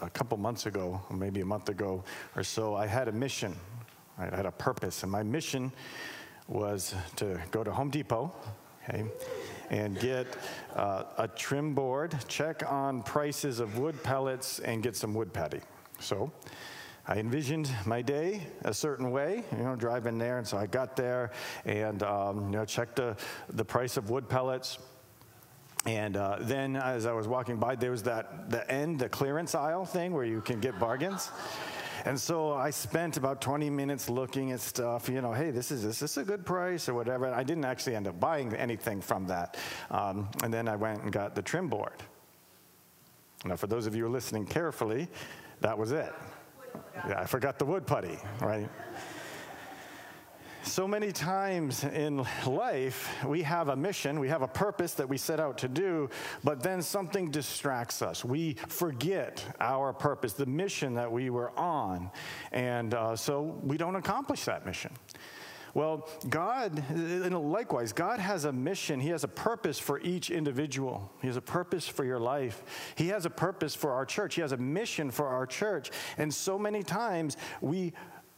a couple months ago, maybe a month ago or so, I had a mission. I had a purpose, and my mission was to go to Home Depot, okay, and get uh, a trim board, check on prices of wood pellets, and get some wood putty. So I envisioned my day a certain way, you know, driving there. And so I got there and, um, you know, checked the, the price of wood pellets. And uh, then as I was walking by, there was that, the end, the clearance aisle thing where you can get bargains. And so I spent about 20 minutes looking at stuff, you know, hey, this is, is this a good price or whatever. I didn't actually end up buying anything from that. Um, and then I went and got the trim board. Now, for those of you listening carefully, that was it. Yeah, I forgot the wood putty, right? So many times in life, we have a mission, we have a purpose that we set out to do, but then something distracts us. We forget our purpose, the mission that we were on, and uh, so we don't accomplish that mission. Well, God, likewise, God has a mission. He has a purpose for each individual. He has a purpose for your life. He has a purpose for our church. He has a mission for our church. And so many times we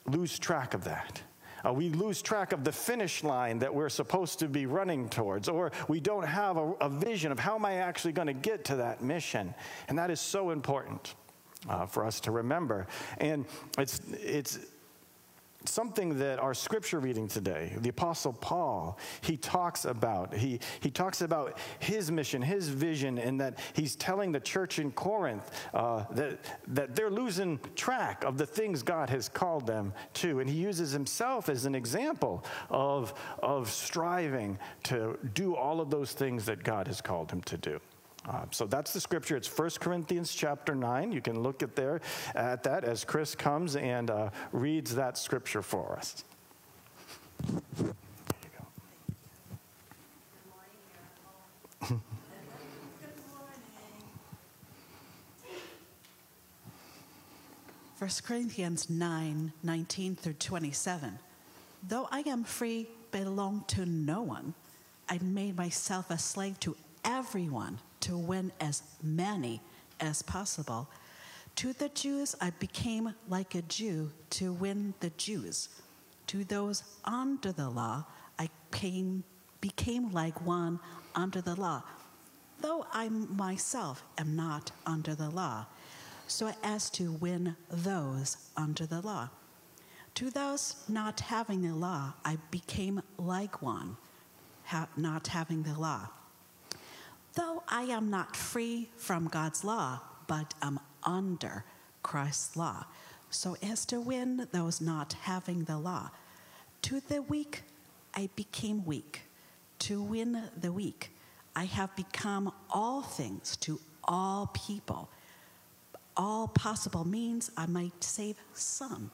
lose track of that. Uh, we lose track of the finish line that we're supposed to be running towards, or we don't have a, a vision of how am I actually going to get to that mission. And that is so important uh, for us to remember. And it's, it's, something that our scripture reading today, the Apostle Paul, he talks about. He, he talks about his mission, his vision, and that he's telling the church in Corinth uh, that, that they're losing track of the things God has called them to. And he uses himself as an example of, of striving to do all of those things that God has called him to do. Uh, so that's the scripture. It's 1 Corinthians chapter 9. You can look at there at that as Chris comes and uh, reads that scripture for us. First Corinthians 9, 19 through 27. Though I am free, belong to no one, I made myself a slave to everyone to win as many as possible. To the Jews, I became like a Jew to win the Jews. To those under the law, I came, became like one under the law, though I myself am not under the law, so as to win those under the law. To those not having the law, I became like one, ha- not having the law Though I am not free from God's law, but am under Christ's law, so as to win those not having the law. To the weak, I became weak. To win the weak, I have become all things to all people. All possible means I might save some.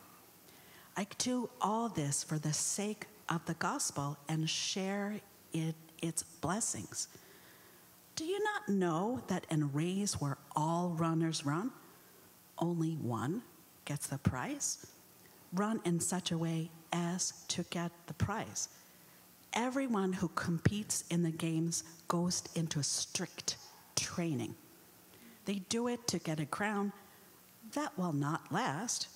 I do all this for the sake of the gospel and share it, its blessings. Do you not know that in a race where all runners run, only one gets the prize? Run in such a way as to get the prize. Everyone who competes in the games goes into strict training. They do it to get a crown that will not last,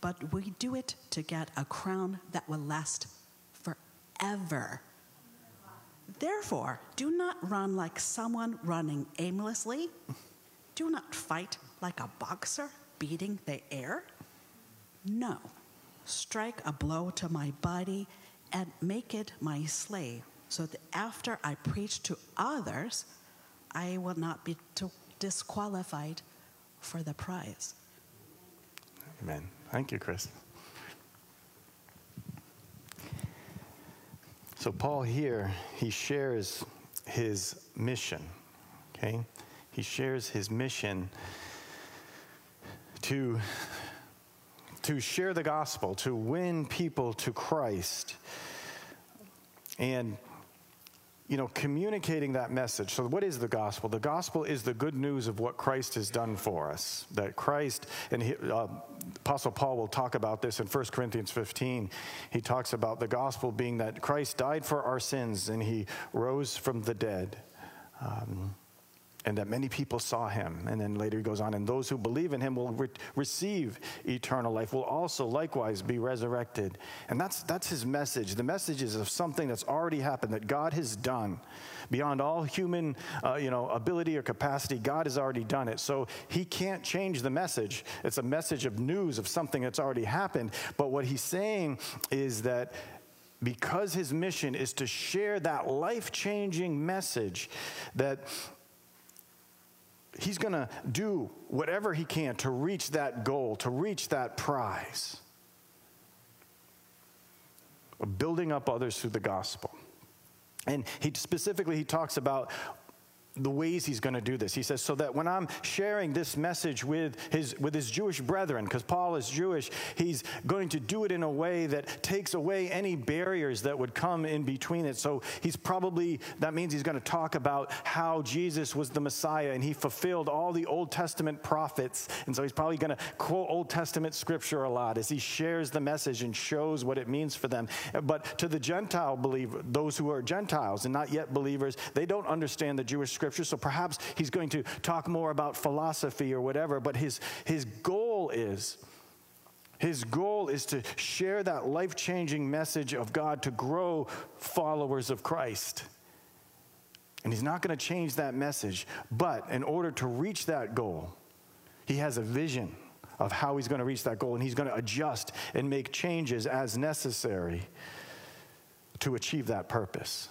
but we do it to get a crown that will last forever. Therefore, do not run like someone running aimlessly. Do not fight like a boxer beating the air. No, strike a blow to my body and make it my slave, so that after I preach to others, I will not be disqualified for the prize. Amen. Thank you, Chris. So, Paul here, he shares his mission, okay? He shares his mission to, to share the gospel, to win people to Christ. And you know, communicating that message. So, what is the gospel? The gospel is the good news of what Christ has done for us. That Christ, and he, uh, Apostle Paul will talk about this in 1 Corinthians 15. He talks about the gospel being that Christ died for our sins and he rose from the dead. Um, and that many people saw him. And then later he goes on, and those who believe in him will re- receive eternal life, will also likewise be resurrected. And that's, that's his message. The message is of something that's already happened, that God has done. Beyond all human uh, you know, ability or capacity, God has already done it. So he can't change the message. It's a message of news of something that's already happened. But what he's saying is that because his mission is to share that life changing message that he's going to do whatever he can to reach that goal, to reach that prize building up others through the gospel. And he specifically he talks about the ways he's going to do this. He says, so that when I'm sharing this message with his, with his Jewish brethren, because Paul is Jewish, he's going to do it in a way that takes away any barriers that would come in between it. So he's probably, that means he's going to talk about how Jesus was the Messiah and he fulfilled all the Old Testament prophets. And so he's probably going to quote Old Testament scripture a lot as he shares the message and shows what it means for them. But to the Gentile believer, those who are Gentiles and not yet believers, they don't understand the Jewish scripture scripture, so perhaps he's going to talk more about philosophy or whatever, but his, his goal is. His goal is to share that life changing message of God to grow followers of Christ. And he's not going to change that message. But in order to reach that goal, he has a vision of how he's going to reach that goal. And he's going to adjust and make changes as necessary to achieve that purpose.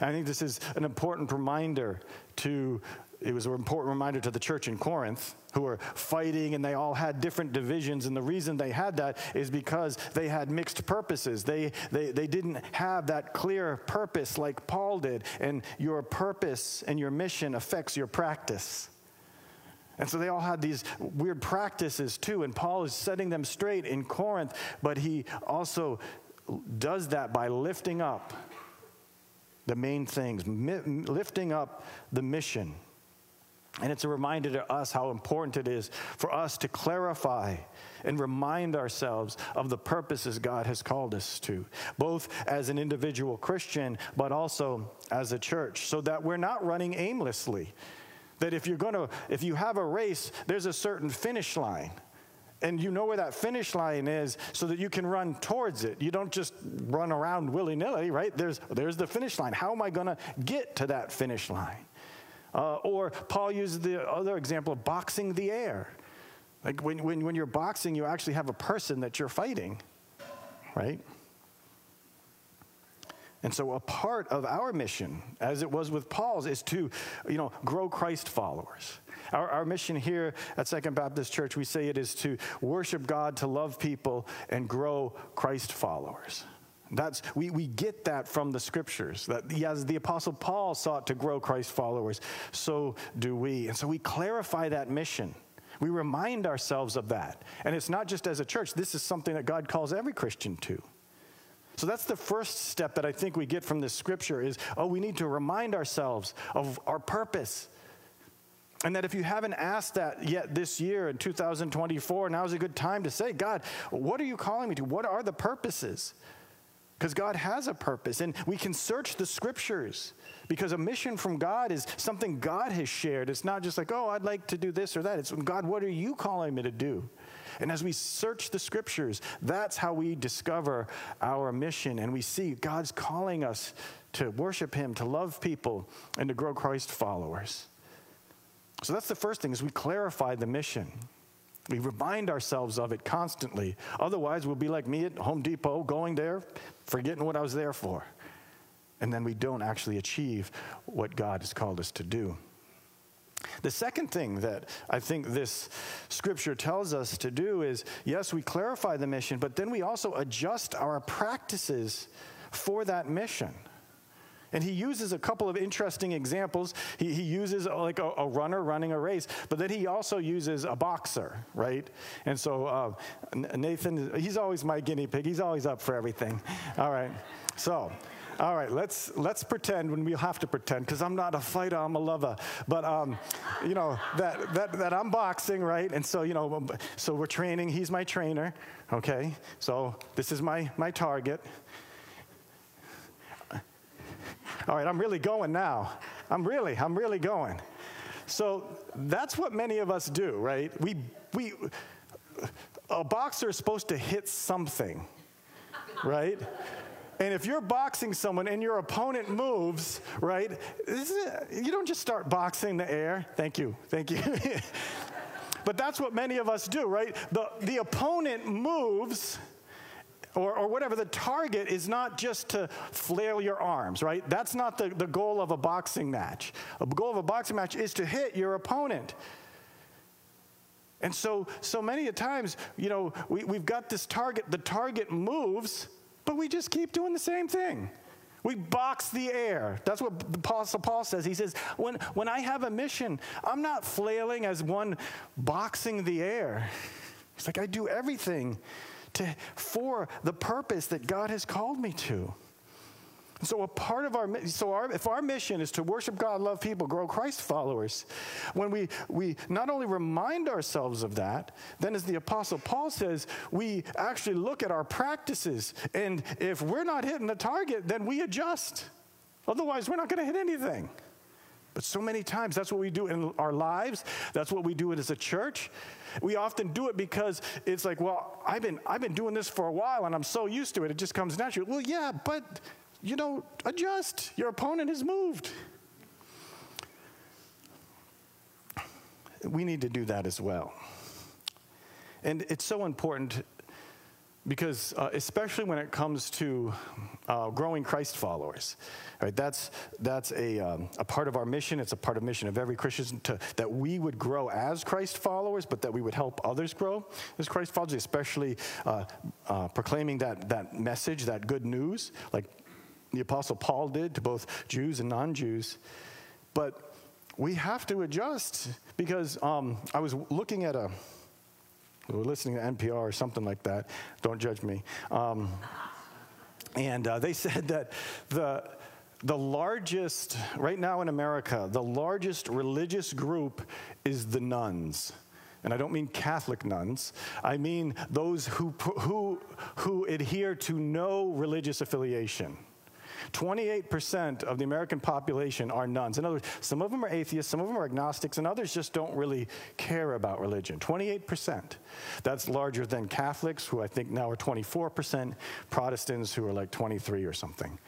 And I think this is an important reminder to, it was an important reminder to the church in Corinth who were fighting and they all had different divisions. And the reason they had that is because they had mixed purposes. They, they, they didn't have that clear purpose like Paul did. And your purpose and your mission affects your practice. And so they all had these weird practices too. And Paul is setting them straight in Corinth, but he also does that by lifting up the main things, lifting up the mission. And it's a reminder to us how important it is for us to clarify and remind ourselves of the purposes God has called us to, both as an individual Christian, but also as a church, so that we're not running aimlessly. That if you're to, if you have a race, there's a certain finish line and you know where that finish line is so that you can run towards it. You don't just run around willy nilly, right? There's, there's the finish line. How am I going to get to that finish line? Uh, or Paul uses the other example of boxing the air. Like when, when, when you're boxing, you actually have a person that you're fighting, right? And so a part of our mission, as it was with Paul's, is to, you know, grow Christ followers. Our, our mission here at Second Baptist Church, we say it is to worship God, to love people, and grow Christ followers. That's, we, we get that from the scriptures. That as the Apostle Paul sought to grow Christ followers, so do we. And so we clarify that mission. We remind ourselves of that. And it's not just as a church, this is something that God calls every Christian to. So that's the first step that I think we get from this scripture is oh we need to remind ourselves of our purpose and that if you haven't asked that yet this year in 2024, now is a good time to say, God, what are you calling me to? What are the purposes? Because God has a purpose, and we can search the scriptures because a mission from God is something God has shared. It's not just like, oh, I'd like to do this or that. It's God, what are you calling me to do? And as we search the scriptures, that's how we discover our mission, and we see God's calling us to worship Him, to love people, and to grow Christ followers. So that's the first thing is we clarify the mission. We remind ourselves of it constantly. Otherwise, we'll be like me at Home Depot, going there, forgetting what I was there for. And then we don't actually achieve what God has called us to do. The second thing that I think this scripture tells us to do is yes, we clarify the mission, but then we also adjust our practices for that mission. And he uses a couple of interesting examples. He, he uses uh, like a, a, runner running a race, but then he also uses a boxer, right? And so uh, Nathan, he's always my guinea pig. He's always up for everything. All right. So, all right, let's let's pretend when we have to pretend because I'm not a fighter, I'm a lover. But um, you know that, that that I'm boxing, right? And so you know, so we're training. He's my trainer. Okay, so this is my my target. All right, I'm really going now. I'm really, I'm really going. So that's what many of us do, right? We, we, a boxer is supposed to hit something, right? And if you're boxing someone and your opponent moves, right, you don't just start boxing the air. Thank you, thank you. but that's what many of us do, right? The, the opponent moves. Or, or, whatever, the target is not just to flail your arms, right? That's not the, the goal of a boxing match. The goal of a boxing match is to hit your opponent. And so, so many times, you know, we, we've got this target, the target moves, but we just keep doing the same thing. We box the air. That's what the Apostle Paul says. He says, when, when I have a mission, I'm not flailing as one boxing the air. He's like, I do everything to, for the purpose that God has called me to. So a part of our so our, if our mission is to worship God, love people, grow Christ followers, when we we not only remind ourselves of that, then as the apostle Paul says, we actually look at our practices and if we're not hitting the target, then we adjust. Otherwise, we're not going to hit anything. But so many times that's what we do in our lives. That's what we do it as a church. We often do it because it's like, well, I've been I've been doing this for a while and I'm so used to it. It just comes naturally. Well, yeah, but you know, adjust. Your opponent has moved. We need to do that as well. And it's so important because, uh, especially when it comes to uh, growing Christ followers, right? That's that's a um, a part of our mission. It's a part of mission of every Christian to, that we would grow as Christ followers, but that we would help others grow as Christ followers, especially uh, uh proclaiming that that message, that good news, like the Apostle Paul did to both Jews and non Jews. But we have to adjust because um, I was looking at a, we were listening to NPR or something like that. Don't judge me. Um, and uh, they said that the, the largest, right now in America, the largest religious group is the nones. And I don't mean Catholic nuns. I mean those who, who, who adhere to no religious affiliation. 28% of the American population are nones. In other words, some of them are atheists, some of them are agnostics, and others just don't really care about religion. 28%. That's larger than Catholics, who I think now are 24%, Protestants, who are like 23 or something.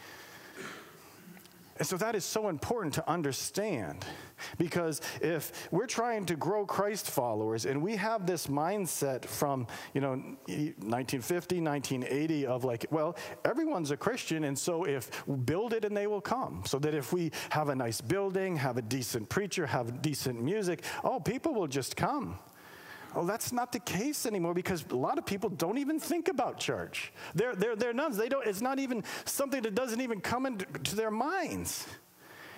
And so that is so important to understand because if we're trying to grow Christ followers and we have this mindset from, you know, 1950, 1980 of like, well, everyone's a Christian and so if build it and they will come. So that if we have a nice building, have a decent preacher, have decent music, oh, people will just come. Well, that's not the case anymore because a lot of people don't even think about church. They're, they're, they're nones. They don't, it's not even something that doesn't even come into their minds.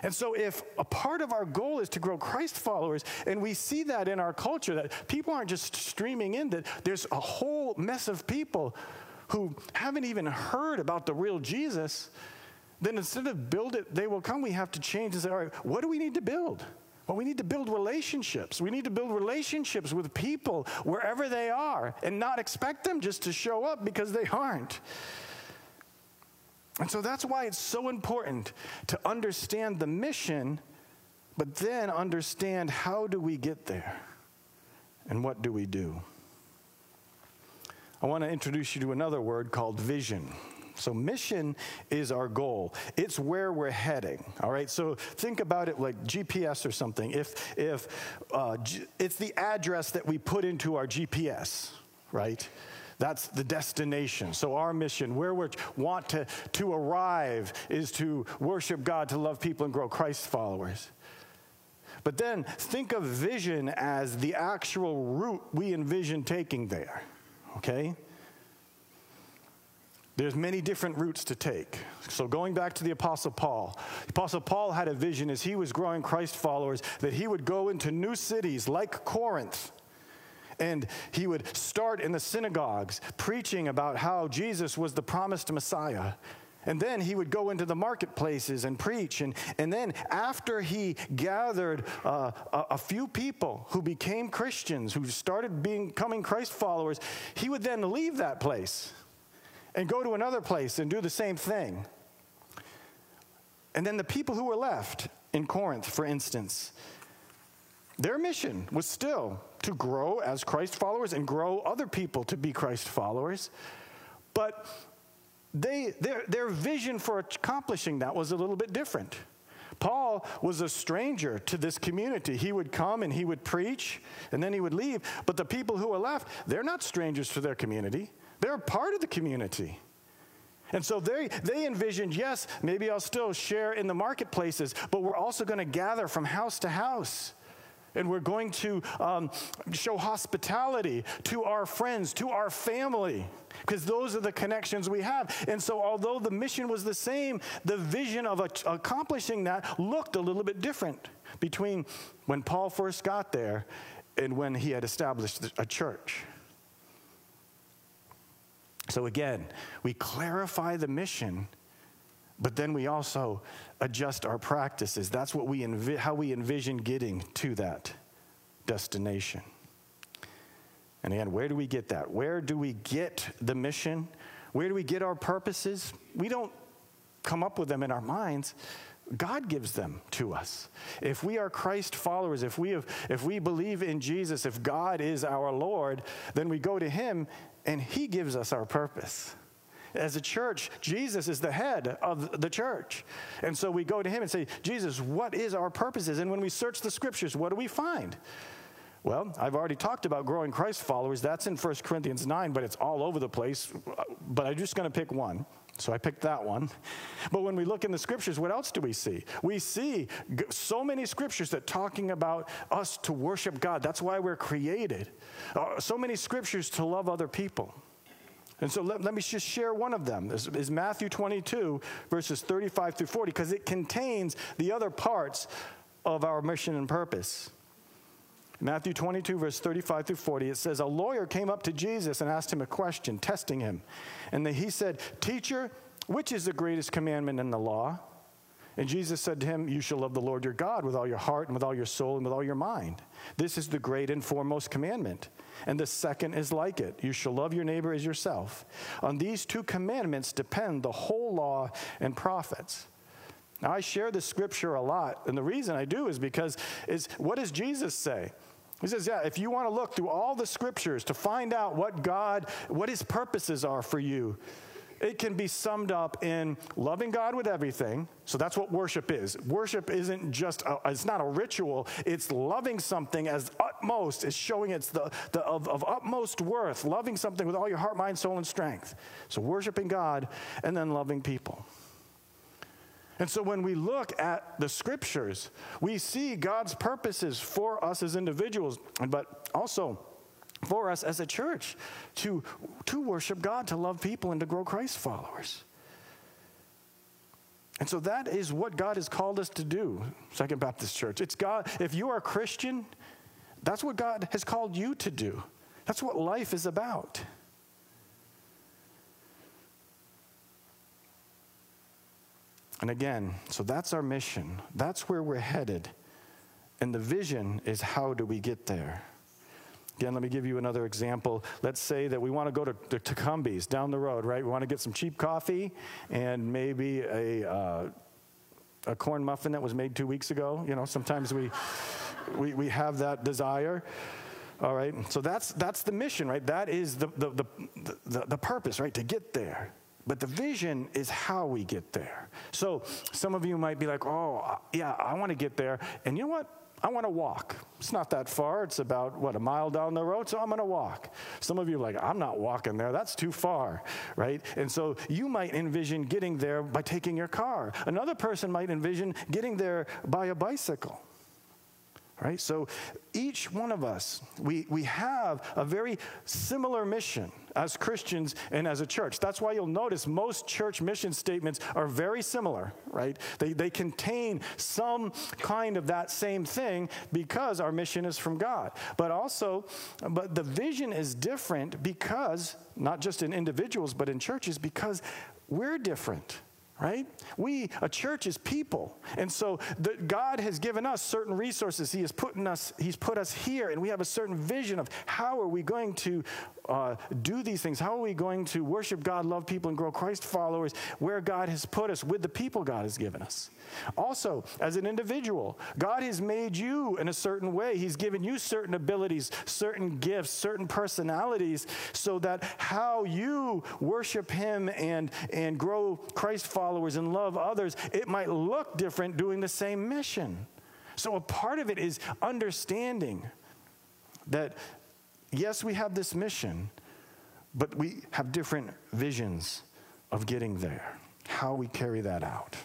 And so, if a part of our goal is to grow Christ followers, and we see that in our culture, that people aren't just streaming in, that there's a whole mess of people who haven't even heard about the real Jesus, then instead of build it, they will come, we have to change and say, all right, what do we need to build? Well, we need to build relationships. We need to build relationships with people wherever they are and not expect them just to show up because they aren't. And so that's why it's so important to understand the mission, but then understand how do we get there and what do we do. I want to introduce you to another word called vision. So, mission is our goal. It's where we're heading. All right. So, think about it like GPS or something. If, if uh, G- it's the address that we put into our GPS, right? That's the destination. So, our mission, where we want to, to arrive, is to worship God, to love people, and grow Christ followers. But then think of vision as the actual route we envision taking there. Okay? There's many different routes to take. So going back to the Apostle Paul, the Apostle Paul had a vision as he was growing Christ followers that he would go into new cities like Corinth. And he would start in the synagogues preaching about how Jesus was the promised Messiah. And then he would go into the marketplaces and preach. And, and then, after he gathered uh, a, a, few people who became Christians, who started becoming Christ followers, he would then leave that place and go to another place and do the same thing. And then the people who were left in Corinth, for instance, their mission was still to grow as Christ followers and grow other people to be Christ followers. But they, their, their vision for accomplishing that was a little bit different. Paul was a stranger to this community. He would come and he would preach and then he would leave. But the people who were left, they're not strangers to their community, they're part of the community. And so they, they envisioned, yes, maybe I'll still share in the marketplaces, but we're also going to gather from house to house. And we're going to um, show hospitality to our friends, to our family, because those are the connections we have. And so, although the mission was the same, the vision of accomplishing that looked a little bit different between when Paul first got there and when he had established a church. So, again, we clarify the mission but then we also adjust our practices. That's what we envi- how we envision getting to that destination. And again, where do we get that? Where do we get the mission? Where do we get our purposes? We don't come up with them in our minds. God gives them to us. If we are Christ followers, if we, have, if we believe in Jesus, if God is our Lord, then we go to Him and He gives us our purpose. As a church, Jesus is the head of the church. And so we go to him and say, Jesus, what is our purposes? And when we search the scriptures, what do we find? Well, I've already talked about growing Christ followers. That's in 1 Corinthians 9, but it's all over the place. But I'm just going to pick one. So I picked that one. But when we look in the scriptures, what else do we see? We see so many scriptures that talking about us to worship God. That's why we're created. Uh, so many scriptures to love other people. And so let, let me just share one of them. This is Matthew 22, verses 35 through 40, because it contains the other parts of our mission and purpose. Matthew 22, verse 35 through 40, it says, A lawyer came up to Jesus and asked him a question, testing him. And he said, Teacher, which is the greatest commandment in the law? And Jesus said to him, You shall love the Lord your God with all your heart and with all your soul and with all your mind. This is the great and foremost commandment. And the second is like it you shall love your neighbor as yourself. On these two commandments depend the whole law and prophets. Now, I share this scripture a lot, and the reason I do is because is what does Jesus say? He says, Yeah, if you want to look through all the scriptures to find out what God, what his purposes are for you, it can be summed up in loving God with everything. So that's what worship is. Worship isn't just, a, it's not a ritual, it's loving something as utmost, it's showing it's the, the of, of utmost worth, loving something with all your heart, mind, soul, and strength. So worshiping God and then loving people. And so when we look at the scriptures, we see God's purposes for us as individuals, but also for us as a church to, to worship God, to love people, and to grow Christ followers. And so that is what God has called us to do, Second Baptist Church. It's God, if you are a Christian, that's what God has called you to do. That's what life is about. And again, so that's our mission. That's where we're headed. And the vision is how do we get there? Again, let me give you another example. Let's say that we want to go to, to Tecumbe's down the road, right? We want to get some cheap coffee and maybe a, uh, a corn muffin that was made two weeks ago. You know, sometimes we, we, we have that desire. All right, so that's, that's the mission, right? That is the, the, the, the, the purpose, right? To get there. But the vision is how we get there. So some of you might be like, oh, yeah, I want to get there. And you know what? I want to walk. It's not that far. It's about, what, a mile down the road, so I'm going to walk. Some of you are like, I'm not walking there. That's too far, right? And so you might envision getting there by taking your car. Another person might envision getting there by a bicycle right? So each one of us, we, we have a very similar mission as Christians and as a church. That's why you'll notice most church mission statements are very similar, right? They, they contain some kind of that same thing because our mission is from God. But also, but the vision is different because, not just in individuals, but in churches, because we're different right? We, a church, is people. And so the, God has given us certain resources. He has put, us, he's put us here, and we have a certain vision of how are we going to uh, do these things? How are we going to worship God, love people, and grow Christ followers where God has put us with the people God has given us? Also, as an individual, God has made you in a certain way. He's given you certain abilities, certain gifts, certain personalities, so that how you worship Him and, and grow Christ followers and love others, it might look different doing the same mission. So, a part of it is understanding that, yes, we have this mission, but we have different visions of getting there, how we carry that out.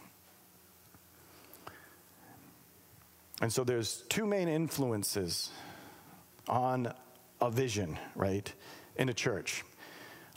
And so there's two main influences on a vision, right, in a church.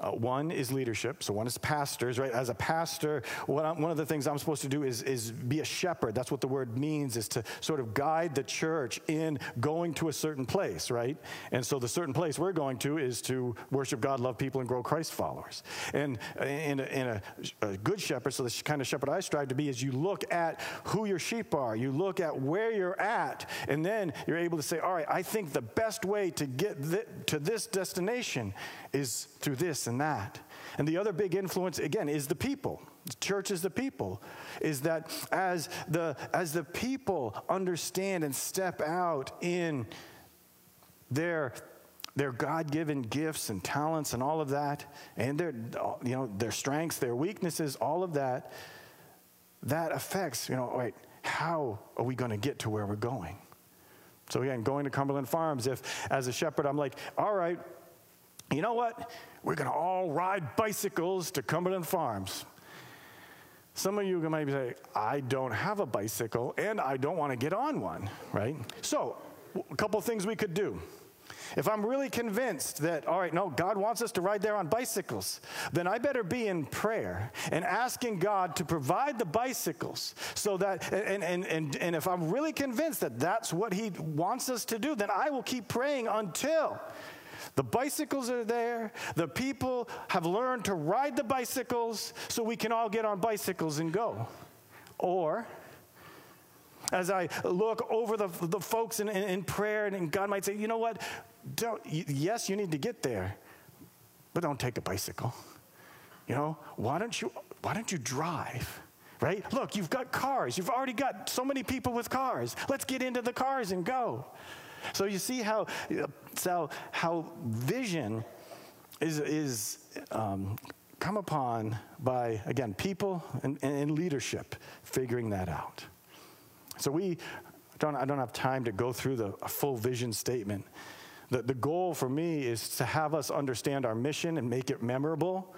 Uh, one is leadership. So one is pastors, right? As a pastor, one of the things I'm supposed to do is, is be a shepherd. That's what the word means, is to sort of guide the church in going to a certain place, right? And so the certain place we're going to is to worship God, love people, and grow Christ followers. And in, a, in a, a good shepherd, so the kind of shepherd I strive to be, is you look at who your sheep are, you look at where you're at, and then you're able to say, all right, I think the best way to get th- to this destination is through this and that. And the other big influence, again, is the people. The church is the people. Is that as the, as the people understand and step out in their, their God-given gifts and talents and all of that, and their, you know, their strengths, their weaknesses, all of that, that affects, you know, wait, how are we going to get to where we're going? So again, going to Cumberland Farms, if as a shepherd, I'm like, all right, you know what? We're going to all ride bicycles to Cumberland Farms. Some of you might say, I don't have a bicycle and I don't want to get on one, right? So, a couple things we could do. If I'm really convinced that, all right, no, God wants us to ride there on bicycles, then I better be in prayer and asking God to provide the bicycles so that, and, and, and, and if I'm really convinced that that's what He wants us to do, then I will keep praying until the bicycles are there. The people have learned to ride the bicycles so we can all get on bicycles and go. Or, as I look over the, the folks in, in, in prayer, and God might say, you know what? Don't, yes, you need to get there, but don't take a bicycle. You know, why don't you, why don't you drive? Right? Look, you've got cars. You've already got so many people with cars. Let's get into the cars and go. So you see how, so how vision is, is um, come upon by, again, people and, and leadership figuring that out. So we don't, I don't have time to go through the full vision statement. The, the goal for me is to have us understand our mission and make it memorable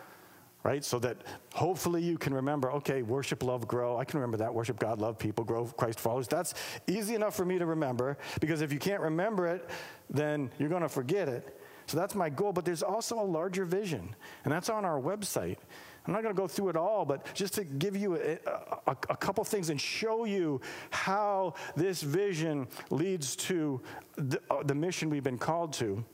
right? So that hopefully you can remember, okay, worship, love, grow. I can remember that. Worship God, love people, grow Christ followers. That's easy enough for me to remember because if you can't remember it, then you're going to forget it. So that's my goal. But there's also a larger vision, and that's on our website. I'm not going to go through it all, but just to give you a, a, a, couple things and show you how this vision leads to the, uh, the mission we've been called to.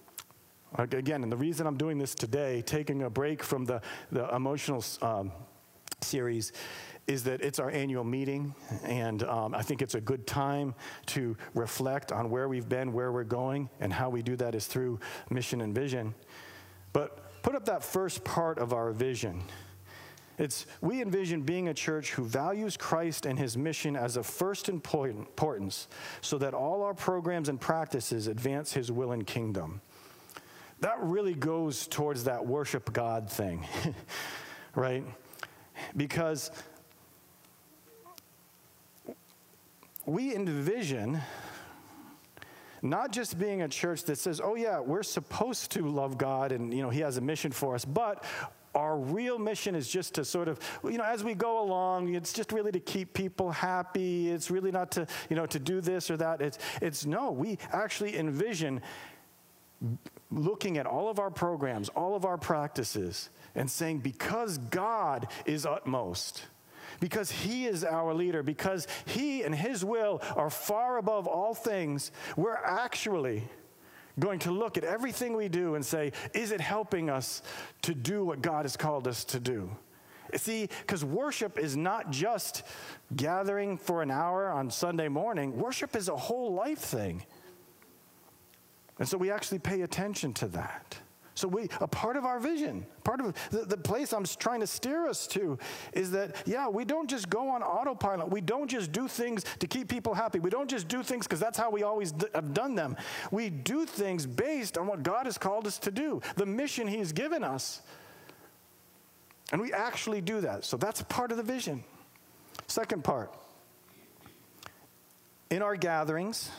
Again, and the reason I'm doing this today, taking a break from the, the emotional um, series, is that it's our annual meeting, and um, I think it's a good time to reflect on where we've been, where we're going, and how we do that is through mission and vision. But put up that first part of our vision. It's we envision being a church who values Christ and his mission as of first importance so that all our programs and practices advance his will and kingdom that really goes towards that worship God thing, right? Because we envision not just being a church that says, oh, yeah, we're supposed to love God and, you know, He has a mission for us, but our real mission is just to sort of you know as we go along it's just really to keep people happy it's really not to you know to do this or that it's it's no we actually envision looking at all of our programs, all of our practices, and saying, because God is utmost, because He is our leader, because He and His will are far above all things, we're actually going to look at everything we do and say, is it helping us to do what God has called us to do? See, because worship is not just gathering for an hour on Sunday morning, worship is a whole life thing. And so we actually pay attention to that. So we a part of our vision, part of the, the, place I'm trying to steer us to is that yeah, we don't just go on autopilot. We don't just do things to keep people happy. We don't just do things because that's how we always d- have done them. We do things based on what God has called us to do, the mission He's given us. And we actually do that. So that's part of the vision. Second part. In our gatherings,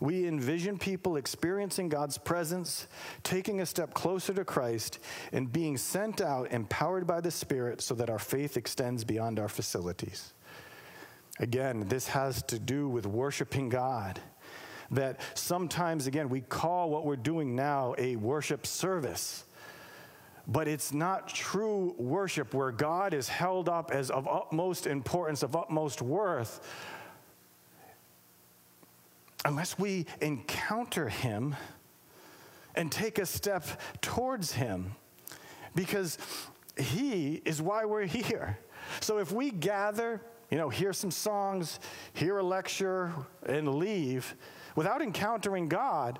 we envision people experiencing God's presence, taking a step closer to Christ, and being sent out empowered by the Spirit so that our faith extends beyond our facilities. Again, this has to do with worshiping God. That sometimes, again, we call what we're doing now a worship service. But it's not true worship where God is held up as of utmost importance, of utmost worth, unless we encounter Him and take a step towards Him, because He is why we're here. So if we gather, you know, hear some songs, hear a lecture, and leave without encountering God,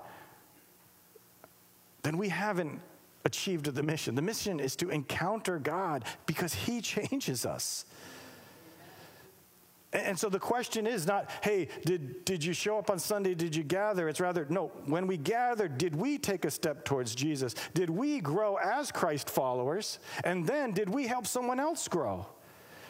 then we haven't achieved the mission. The mission is to encounter God because He changes us. And so the question is not, hey, did, did you show up on Sunday? Did you gather? It's rather, no, when we gathered, did we take a step towards Jesus? Did we grow as Christ followers? And then did we help someone else grow?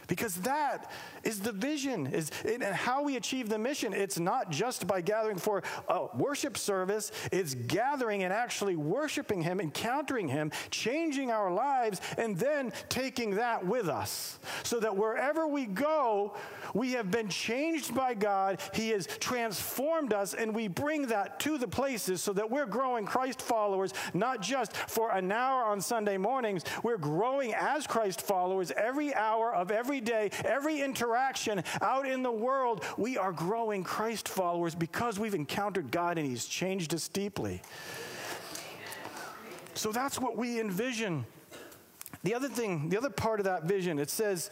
Because that is the vision, is and how we achieve the mission. It's not just by gathering for a worship service, it's gathering and actually worshiping Him, encountering Him, changing our lives, and then taking that with us. So that wherever we go, we have been changed by God, He has transformed us, and we bring that to the places so that we're growing Christ followers, not just for an hour on Sunday mornings, we're growing as Christ followers every hour of every day, every interaction out in the world. We are growing Christ followers because we've encountered God and He's changed us deeply. So that's what we envision the other thing, the other part of that vision, it says,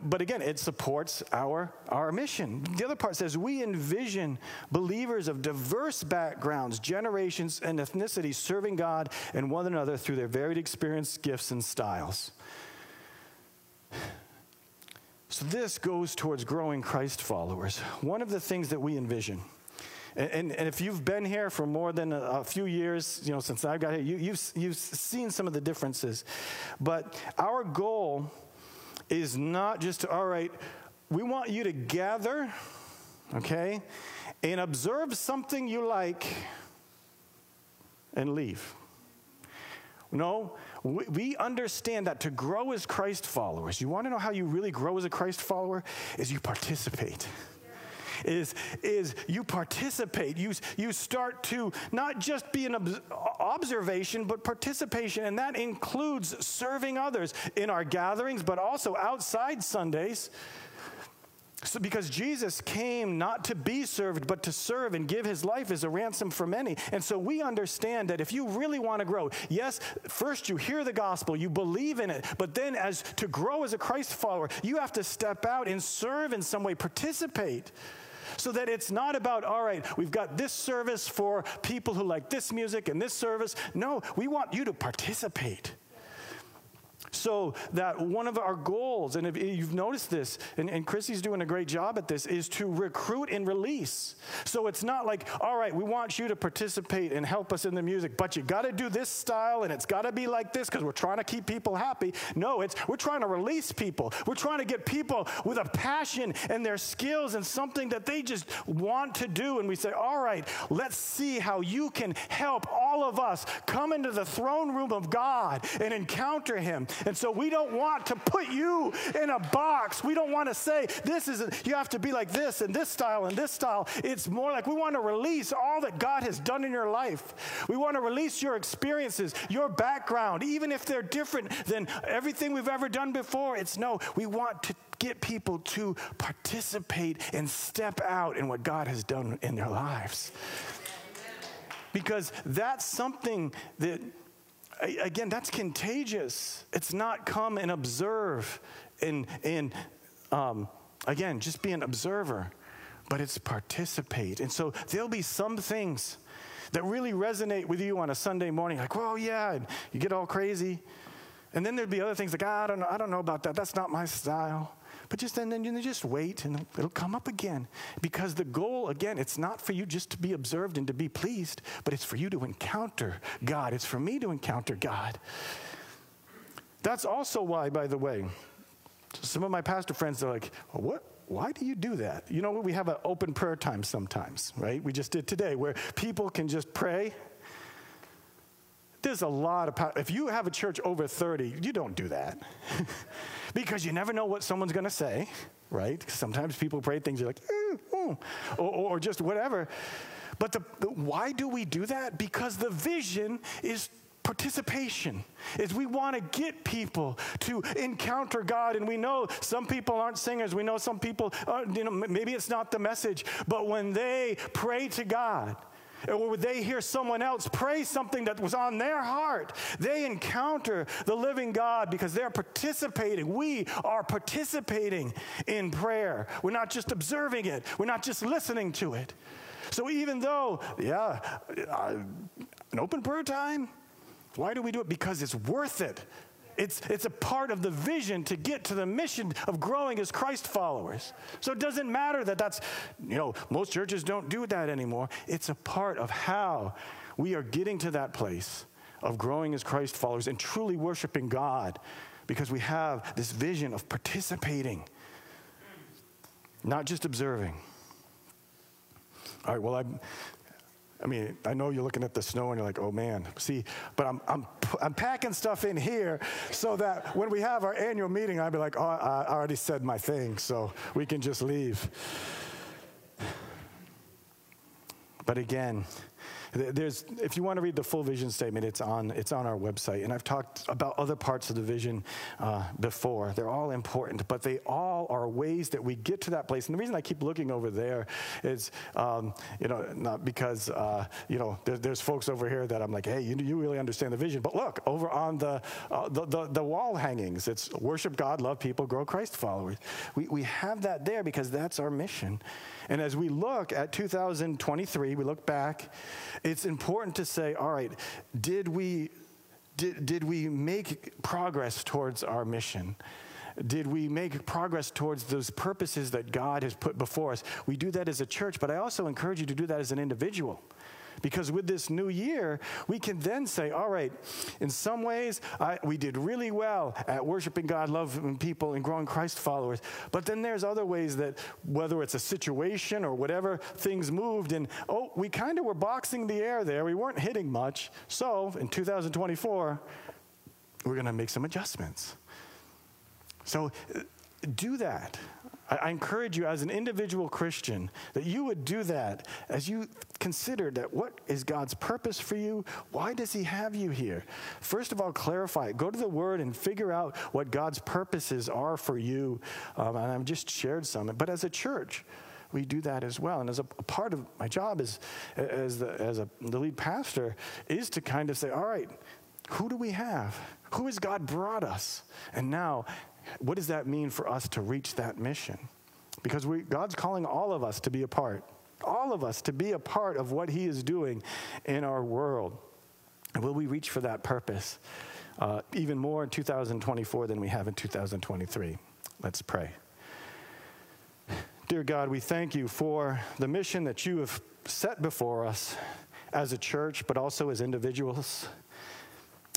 but again, it supports our, our mission. The other part says, we envision believers of diverse backgrounds, generations, and ethnicities serving God and one another through their varied experience, gifts, and styles. So, this goes towards growing Christ followers. One of the things that we envision and, and, and, if you've been here for more than a, a, few years, you know, since I got here, you, you've, you've seen some of the differences. But our goal is not just, to, all right, we want you to gather, okay, and observe something you like and leave. No, we, understand that to grow as Christ followers, you want to know how you really grow as a Christ follower? Is you participate is, is you participate. You, you start to not just be an observation, but participation. And that includes serving others in our gatherings, but also outside Sundays. So because Jesus came not to be served, but to serve and give his life as a ransom for many. And so we understand that if you really want to grow, yes, first you hear the gospel, you believe in it, but then as to grow as a Christ follower, you have to step out and serve in some way, participate so that it's not about, all right, we've got this service for people who like this music and this service. No, we want you to participate. So that one of our goals, and if you've noticed this, and, and Chrissy's doing a great job at this, is to recruit and release. So it's not like, all right, we want you to participate and help us in the music, but you got to do this style and it's got to be like this because we're trying to keep people happy. No, it's we're trying to release people. We're trying to get people with a passion and their skills and something that they just want to do. And we say, all right, let's see how you can help all of us come into the throne room of God and encounter Him and so we don't want to put you in a box. We don't want to say, this is, you have to be like this and this style and this style. It's more like we want to release all that God has done in your life. We want to release your experiences, your background, even if they're different than everything we've ever done before. It's no, we want to get people to participate and step out in what God has done in their lives. Because that's something that again, that's contagious. It's not come and observe and, and um, again, just be an observer, but it's participate. And so there'll be some things that really resonate with you on a Sunday morning, like, well, yeah, and you get all crazy. And then there'd be other things like, ah, I don't know, I don't know about that. That's not my style. But just then, then you just wait and it'll come up again. Because the goal, again, it's not for you just to be observed and to be pleased, but it's for you to encounter God. It's for me to encounter God. That's also why, by the way, some of my pastor friends are like, well, what? Why do you do that? You know, we have an open prayer time sometimes, right? We just did today where people can just pray. There's a lot of power. If you have a church over 30, you don't do that because you never know what someone's going to say, right? Sometimes people pray things you're like, eh, oh, or, or just whatever. But the, the, why do we do that? Because the vision is participation is we want to get people to encounter god and we know some people aren't singers we know some people you know maybe it's not the message but when they pray to god or would they hear someone else pray something that was on their heart they encounter the living god because they're participating we are participating in prayer we're not just observing it we're not just listening to it so even though yeah uh, an open prayer time why do we do it? Because it's worth it. It's, it's a part of the vision to get to the mission of growing as Christ followers. So it doesn't matter that that's, you know, most churches don't do that anymore. It's a part of how we are getting to that place of growing as Christ followers and truly worshiping God because we have this vision of participating, not just observing. All right, well, I'm, I mean, I know you're looking at the snow and you're like, oh man, see, but I'm, I'm, I'm packing stuff in here so that when we have our annual meeting, I'll be like, oh, I already said my thing, so we can just leave. But again, there's, if you want to read the full vision statement, it's on, it's on our website. And I've talked about other parts of the vision uh, before. They're all important, but they all are ways that we get to that place. And the reason I keep looking over there is, um, you know, not because, uh, you know, there, there's folks over here that I'm like, hey, you, you really understand the vision. But look, over on the, uh, the, the, the wall hangings, it's worship God, love people, grow Christ followers. We, we have that there because that's our mission. And as we look at 2023, we look back, it's important to say, all right, did we, did, did we make progress towards our mission? Did we make progress towards those purposes that God has put before us? We do that as a church, but I also encourage you to do that as an individual. Because with this new year, we can then say, all right, in some ways, I, we did really well at worshiping God, loving people, and growing Christ followers. But then there's other ways that, whether it's a situation or whatever, things moved, and oh, we kind of were boxing the air there. We weren't hitting much. So in 2024, we're going to make some adjustments. So uh, do that. I, encourage you as an individual Christian that you would do that as you consider that what is God's purpose for you? Why does He have you here? First of all, clarify it. Go to the Word and figure out what God's purposes are for you. Um, and I've just shared some. But as a church, we do that as well. And as a, a part of my job as, as, the, as a, the lead pastor is to kind of say, all right, who do we have? Who has God brought us? And now, what does that mean for us to reach that mission? Because we, God's calling all of us to be a part, all of us to be a part of what He is doing in our world. Will we reach for that purpose uh, even more in 2024 than we have in 2023? Let's pray. Dear God, we thank you for the mission that you have set before us as a church, but also as individuals.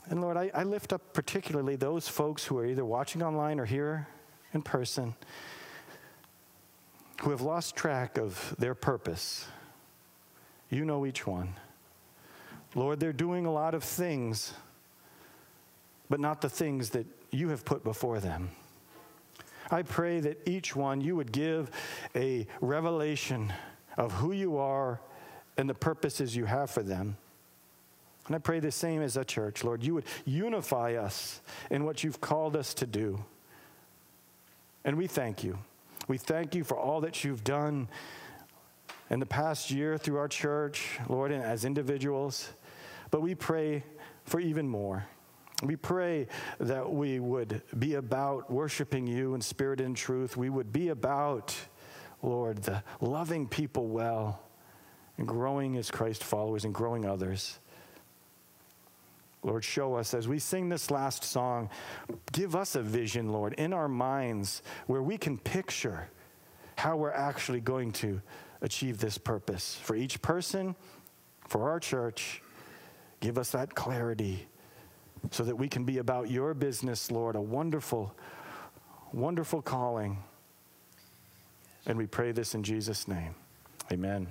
And Lord, I, I lift up particularly those folks who are either watching online or here in person who have lost track of their purpose. You know each one. Lord, they're doing a lot of things, but not the things that you have put before them. I pray that each one you would give a revelation of who you are and the purposes you have for them. And I pray the same as a church, Lord. You would unify us in what you've called us to do. And we thank you. We thank you for all that you've done in the past year through our church, Lord, and as individuals. But we pray for even more. We pray that we would be about worshiping you in spirit and truth. We would be about, Lord, the loving people well and growing as Christ followers and growing others. Lord, show us as we sing this last song, give us a vision, Lord, in our minds where we can picture how we're actually going to achieve this purpose for each person, for our church. Give us that clarity so that we can be about your business, Lord, a wonderful, wonderful calling. And we pray this in Jesus' name. Amen.